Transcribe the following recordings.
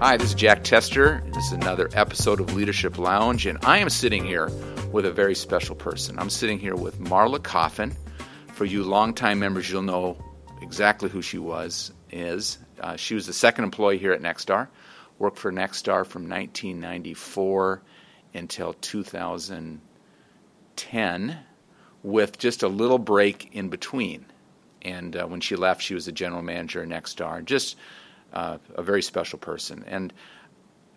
Hi, this is Jack Tester. This is another episode of Leadership Lounge, and I am sitting here with a very special person. I'm sitting here with Marla Coffin. For you longtime members, you'll know exactly who she was. Is uh, she was the second employee here at Nexstar, worked for Nexstar from 1994 until 2010, with just a little break in between. And uh, when she left, she was the general manager at Nexstar. Just uh, a very special person. And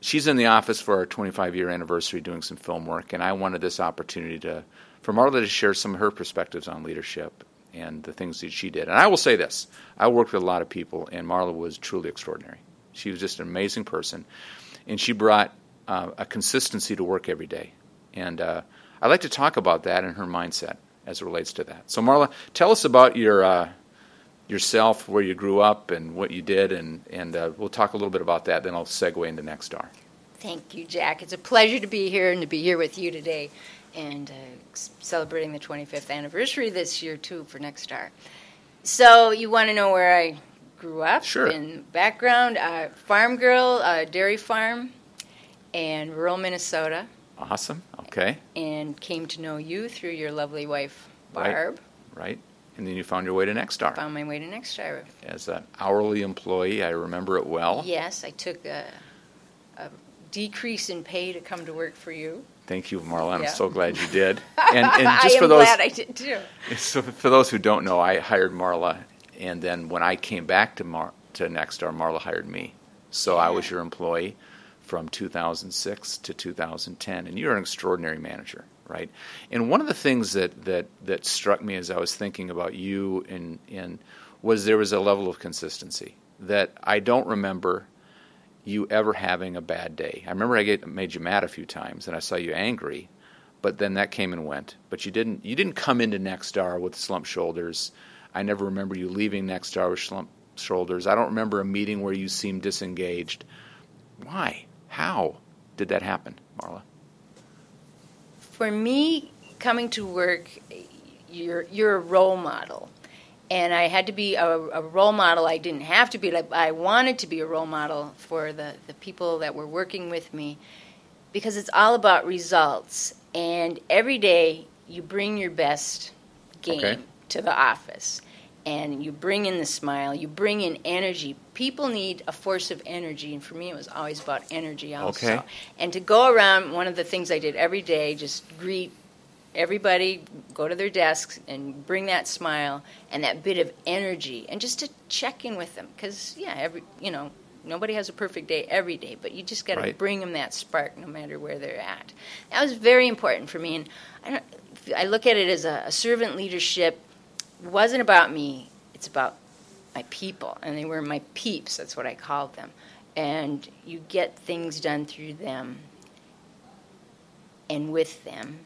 she's in the office for our 25 year anniversary doing some film work, and I wanted this opportunity to for Marla to share some of her perspectives on leadership and the things that she did. And I will say this I worked with a lot of people, and Marla was truly extraordinary. She was just an amazing person, and she brought uh, a consistency to work every day. And uh, I'd like to talk about that and her mindset as it relates to that. So, Marla, tell us about your. Uh, yourself, where you grew up, and what you did, and, and uh, we'll talk a little bit about that. Then I'll segue into Nexstar. Thank you, Jack. It's a pleasure to be here and to be here with you today and uh, celebrating the 25th anniversary this year, too, for Nexstar. So, you want to know where I grew up? Sure. In background, uh, farm girl, uh, dairy farm, and rural Minnesota. Awesome. Okay. And came to know you through your lovely wife, Barb. Right. right. And then you found your way to Nexstar. Found my way to Nexstar. As an hourly employee, I remember it well. Yes, I took a, a decrease in pay to come to work for you. Thank you, Marla. I'm so glad you did. And, and just for those, glad I did too. So for those who don't know, I hired Marla, and then when I came back to Mar- to Nexstar, Marla hired me. So yeah. I was your employee from 2006 to 2010, and you're an extraordinary manager, right? And one of the things that that that struck me as I was thinking about you and and was there was a level of consistency that I don't remember you ever having a bad day. I remember I get, made you mad a few times, and I saw you angry, but then that came and went. But you didn't you didn't come into Nexstar with slumped shoulders. I never remember you leaving Nexstar with slumped shoulders. I don't remember a meeting where you seemed disengaged. Why? How did that happen, Marla? For me, coming to work, you're you're a role model and I had to be a, a, role model. I didn't have to be. I wanted to be a role model for the, the people that were working with me because it's all about results. And every day you bring your best game okay. to the office and you bring in the smile, you bring in energy. People need a force of energy, and for me, it was always about energy also. Okay. And to go around, one of the things I did every day, just greet everybody go to their desks and bring that smile and that bit of energy and just to check in with them because yeah every you know nobody has a perfect day every day but you just got to right. bring them that spark no matter where they're at that was very important for me and i, I look at it as a, a servant leadership wasn't about me it's about my people and they were my peeps that's what i called them and you get things done through them and with them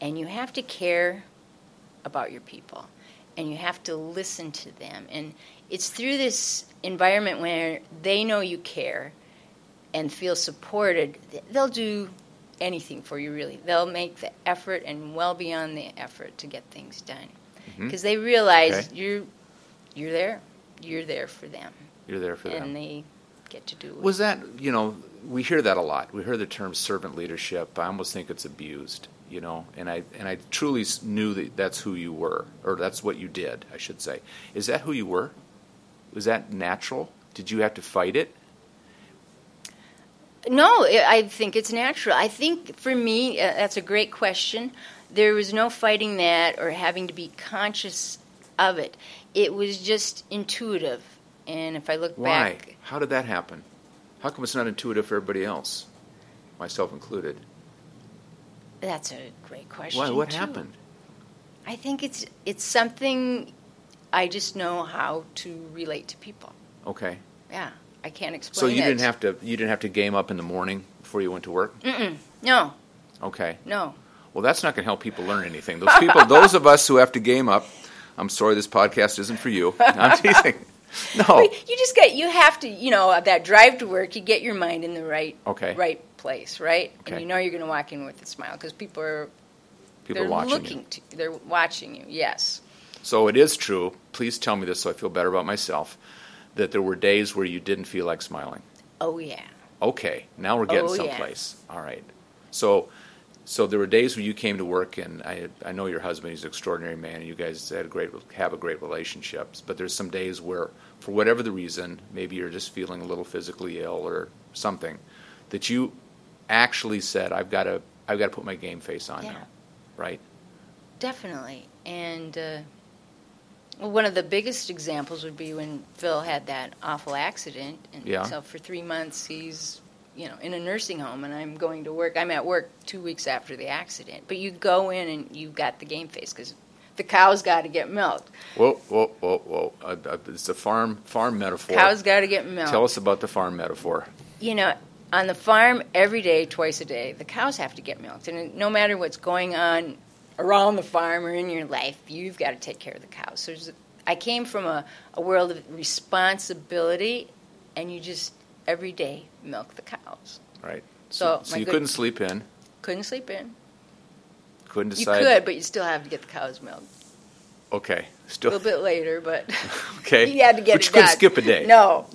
and you have to care about your people and you have to listen to them. And it's through this environment where they know you care and feel supported, they'll do anything for you, really. They'll make the effort and well beyond the effort to get things done. Because mm-hmm. they realize okay. you're, you're there. You're there for them. You're there for and them. And they get to do it. Was that, you know, we hear that a lot. We hear the term servant leadership. I almost think it's abused you know, and I and I truly knew that that's who you were, or that's what you did, I should say. Is that who you were? Was that natural? Did you have to fight it? No, I think it's natural. I think for me, uh, that's a great question. There was no fighting that or having to be conscious of it. It was just intuitive. And if I look Why? back. How did that happen? How come it's not intuitive for everybody else, myself included? That's a great question. Why? What too. happened? I think it's it's something I just know how to relate to people. Okay. Yeah, I can't explain. So you it. didn't have to you didn't have to game up in the morning before you went to work. Mm-mm. No. Okay. No. Well, that's not going to help people learn anything. Those people, those of us who have to game up. I'm sorry, this podcast isn't for you. I'm teasing. No. You just get you have to you know that drive to work. You get your mind in the right okay right place, right? Okay. And you know you're going to walk in with a smile because people are people they're watching looking you. to they're watching you. Yes. So it is true. Please tell me this so I feel better about myself. That there were days where you didn't feel like smiling. Oh yeah. Okay, now we're getting Oh, yeah. someplace. All right. So, so there were days when you came to work, and I, I know your husband. He's an extraordinary man, and you guys had a great have a great relationship. But there's some days where, for whatever the reason, maybe you're just feeling a little physically ill or something, that you actually said, "I've got to, I've got to put my game face on Yeah. now." Right. Definitely. And uh, one of the biggest examples would be when Phil had that awful accident. And Yeah. so for three months, he's you know in a nursing home, and I'm going to work. I'm at work two weeks after the accident. But you go in and you've got the game face because the cow's got to get milked. Whoa, whoa, whoa, whoa! Uh, uh, it's a farm farm metaphor. Cow's got to get milked. Tell us about the farm metaphor. you know, on the farm every day, twice a day, the cows have to get milked. And no matter what's going on around the farm or in your life, you've got to take care of the cows. So there's, I came from a, a world of responsibility, and you just every day milk the cows. Right. So, so my you good- couldn't sleep in. Couldn't sleep in. Couldn't decide. You could, but you still have to get the cows milked. Okay. Still. A little bit later, but Okay. you had to get but it you couldn't done. skip a day. No,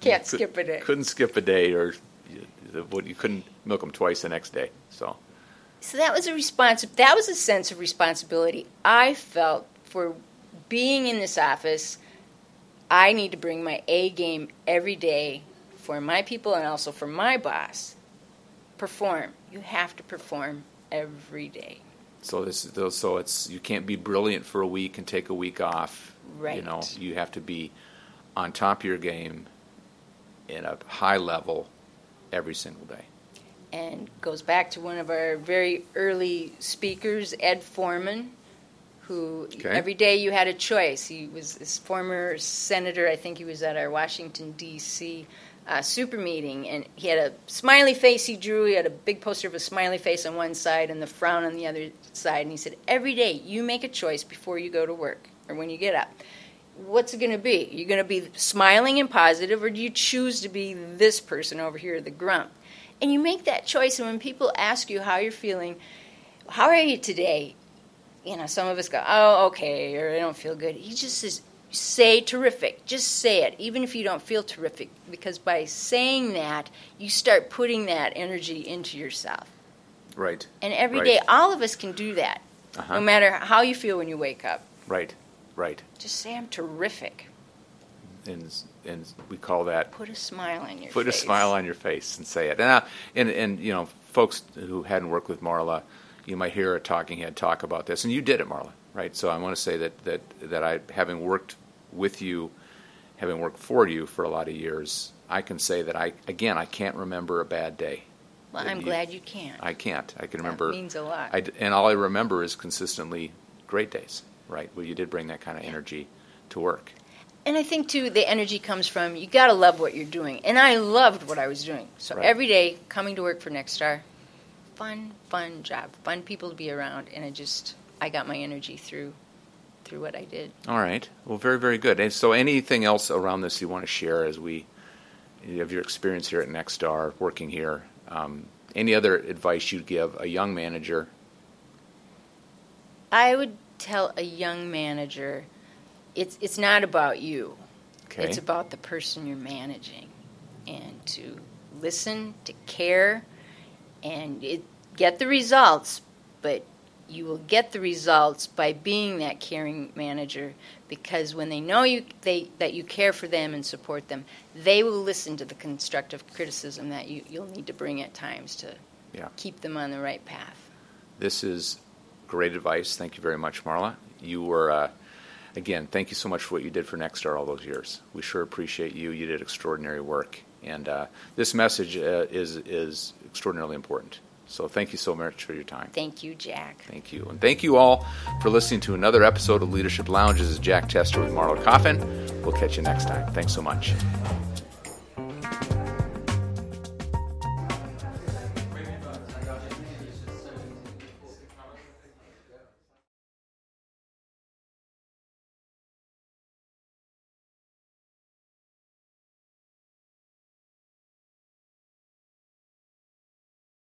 can't skip a day. Couldn't skip a day, or you, what you couldn't milk them twice the next day. So So that was a responsi- That was a sense of responsibility I felt for being in this office. I need to bring my A game every day for my people and also for my boss. Perform. You have to perform every day. so this so it's you can't be brilliant for a week and take a week off. Right. You know you have to be on top of your game in a high level every single day. And goes back to one of our very early speakers, Ed Foreman, who Okay. every day you had a choice. He was this former senator. I think he was at our Washington D.C. Uh, super meeting, and he had a smiley face. He drew. He had a big poster of a smiley face on one side and the frown on the other side. And he said, every day you make a choice before you go to work or when you get up. What's it going to be? You're you going to be smiling and positive, or do you choose to be this person over here, the grump? And you make that choice, and when people ask you how you're feeling, how are you today? You know, some of us go, oh, okay, or I don't feel good. He just says, say terrific. Just say it, even if you don't feel terrific, because by saying that, you start putting that energy into yourself. Right. And every Right. day, all of us can do that, Uh-huh. no matter how you feel when you wake up. Right. Right. Just say, I'm terrific. And and we call that Put a smile on your put face. a smile on your face and say it. And, uh, and and you know, folks who hadn't worked with Marla, you might hear a talking head talk about this, and you did it, Marla, right? So I want to say that that that I, having worked with you, having worked for you for a lot of years, I can say that I again I can't remember a bad day. Well, I'm you- glad you can't. I can't. I can That remember. means a lot. I and all I remember is consistently great days, right? Well, you did bring that kind of energy to work. And I think too, the energy comes from you got to love what you're doing, and I loved what I was doing. So Right. every day coming to work for Nexstar, fun, fun job, fun people to be around, and I just I got my energy through through what I did. All right. Well, very, very good. And so, anything else around this you want to share as we you have your experience here at Nexstar, working here? Um, any other advice you'd give a young manager? I would tell a young manager, it's it's not about you. Okay. It's about the person you're managing, and to listen, to care, and it, get the results. But you will get the results by being that caring manager, because when they know you, they that you care for them and support them, they will listen to the constructive criticism that you, you'll need to bring at times to Yeah. keep them on the right path. This is great advice. Thank you very much, Marla. You were, uh, again, thank you so much for what you did for Nexstar all those years. We sure appreciate you. You did extraordinary work, and uh, this message uh, is is extraordinarily important. So, thank you so much for your time. Thank you, Jack. Thank you. And thank you all for listening to another episode of Leadership Lounge. This is Jack Tester with Marla Coffin. We'll catch you next time. Thanks so much.